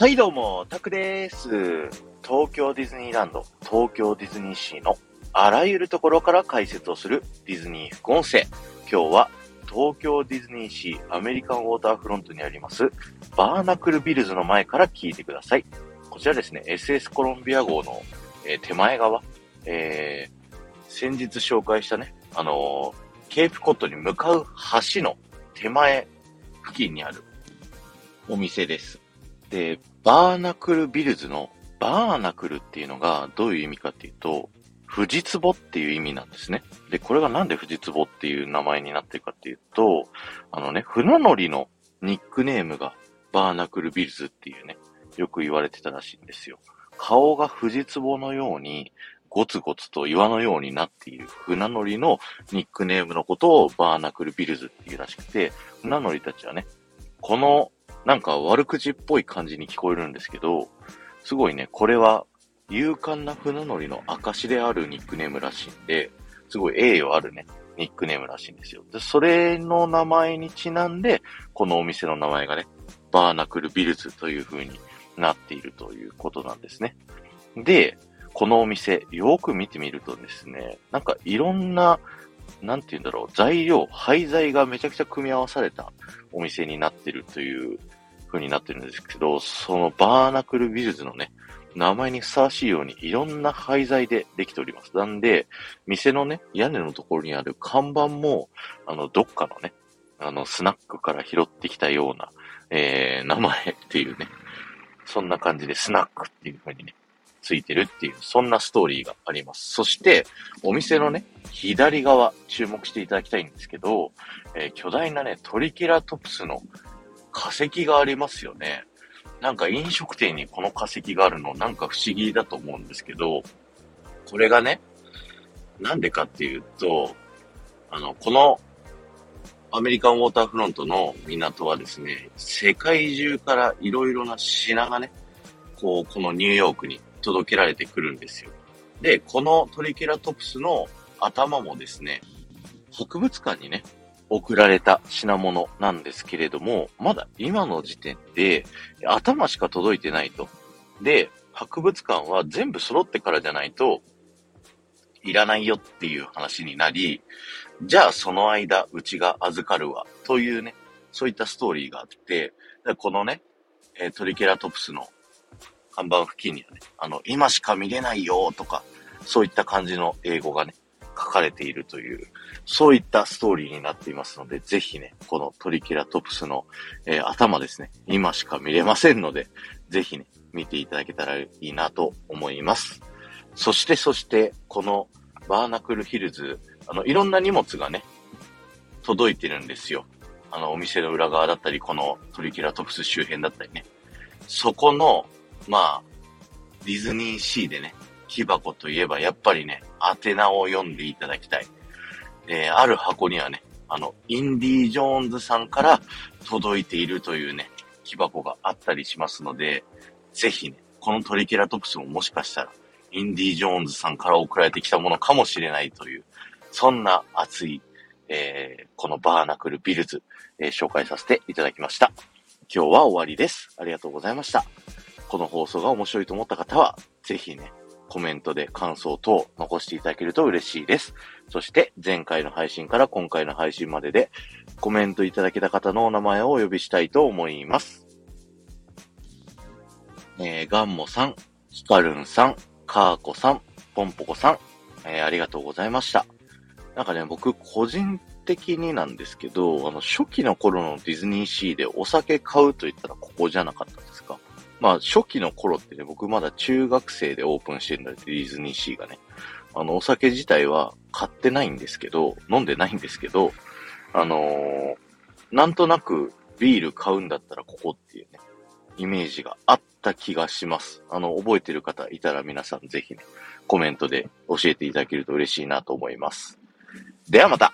はい、どうも、タクです。東京ディズニーランド、東京ディズニーシーのあらゆるところから解説をするディズニー副音声。今日は東京ディズニーシーアメリカンウォーターフロントにありますバーナクルビルズの前から聞いてください。こちらですね、SS コロンビア号の、えー手前側、えー先日紹介したね、あのーケープコットに向かう橋の手前付近にあるお店です。で、バーナクルビルズのバーナクルっていうのがどういう意味かっていうと、富士壺っていう意味なんですね。で、これがなんで富士壺っていう名前になってるかっていうと、あのね、船乗りのニックネームがバーナクルビルズっていうね、よく言われてたらしいんですよ。顔が富士壺のように、ゴツゴツと岩のようになっている船乗りのニックネームのことをバーナクルビルズっていうらしくて、船乗りたちはね、このなんか悪口っぽい感じに聞こえるんですけど、すごいね、これは勇敢な船乗りの証であるニックネームらしいんで、すごい栄誉あるね、ニックネームらしいんですよ。で、それの名前にちなんで、このお店の名前がね、バーナクルビルズという風になっているということなんですね。で、このお店、よく見てみるとですね、なんかいろんな、なんて言うんだろう、材料、廃材がめちゃくちゃ組み合わされたお店になってるという風になってるんですけど、そのバーナクルビルズのね、名前にふさわしいようにいろんな廃材でできております。なんで、店のね、屋根のところにある看板も、あの、どっかのね、あの、スナックから拾ってきたような、えー、名前っていうね、そんな感じでスナックっていう風にね、ついてるっていう、そんなストーリーがあります。そして、お店のね、左側、注目していただきたいんですけど、えー巨大なね、トリケラトプスの化石がありますよね。なんか飲食店にこの化石があるの、なんか不思議だと思うんですけど、これがね、なんでかっていうと、あの、このアメリカンウォーターフロントの港はですね、世界中からいろいろな品がね、こう、このニューヨークに届けられてくるんですよ。で、このトリケラトプスの頭もですね、博物館にね、送られた品物なんですけれども、まだ今の時点で頭しか届いてないと。で、博物館は全部揃ってからじゃないといらないよっていう話になり、じゃあその間うちが預かるわというね、そういったストーリーがあって、このね、トリケラトプスの看板付近にはね、あの、今しか見れないよとか、そういった感じの英語がね、書かれているという、そういったストーリーになっていますので、ぜひね、このトリケラトプスの、えー頭ですね、今しか見れませんので、ぜひね、見ていただけたらいいなと思います。そして、そして、このバーナクルヒルズ、あの、いろんな荷物がね、届いてるんですよ。あの、お店の裏側だったり、このトリケラトプス周辺だったりね。そこの、まあ、ディズニーシーでね、木箱といえば、やっぱりね、宛名を読んでいただきたい。えーある箱にはね、あの、インディ・ジョーンズさんから届いているというね、木箱があったりしますので、ぜひね、このトリケラトプスももしかしたら、インディ・ジョーンズさんから送られてきたものかもしれないという、そんな熱い、えーこのバーナクルビルズ、えー紹介させていただきました。今日は終わりです。ありがとうございました。この放送が面白いと思った方は、ぜひね、コメントで感想等残していただけると嬉しいです。そして、前回の配信から今回の配信までで、コメントいただけた方のお名前をお呼びしたいと思います。えー、ガンモさん、ヒカルンさん、カーコさん、ポンポコさん、えーありがとうございました。なんかね、僕、個人的になんですけど、あの、初期の頃のディズニーシーでお酒買うと言ったらここじゃなかったですか？まあ、初期の頃ってね、僕まだ中学生でオープンしてるんだディズニーシーがね。あの、お酒自体は買ってないんですけど、飲んでないんですけど、あのーなんとなくビール買うんだったらここっていうね、イメージがあった気がします。あの、覚えてる方いたら皆さんぜひね、コメントで教えていただけると嬉しいなと思います。ではまた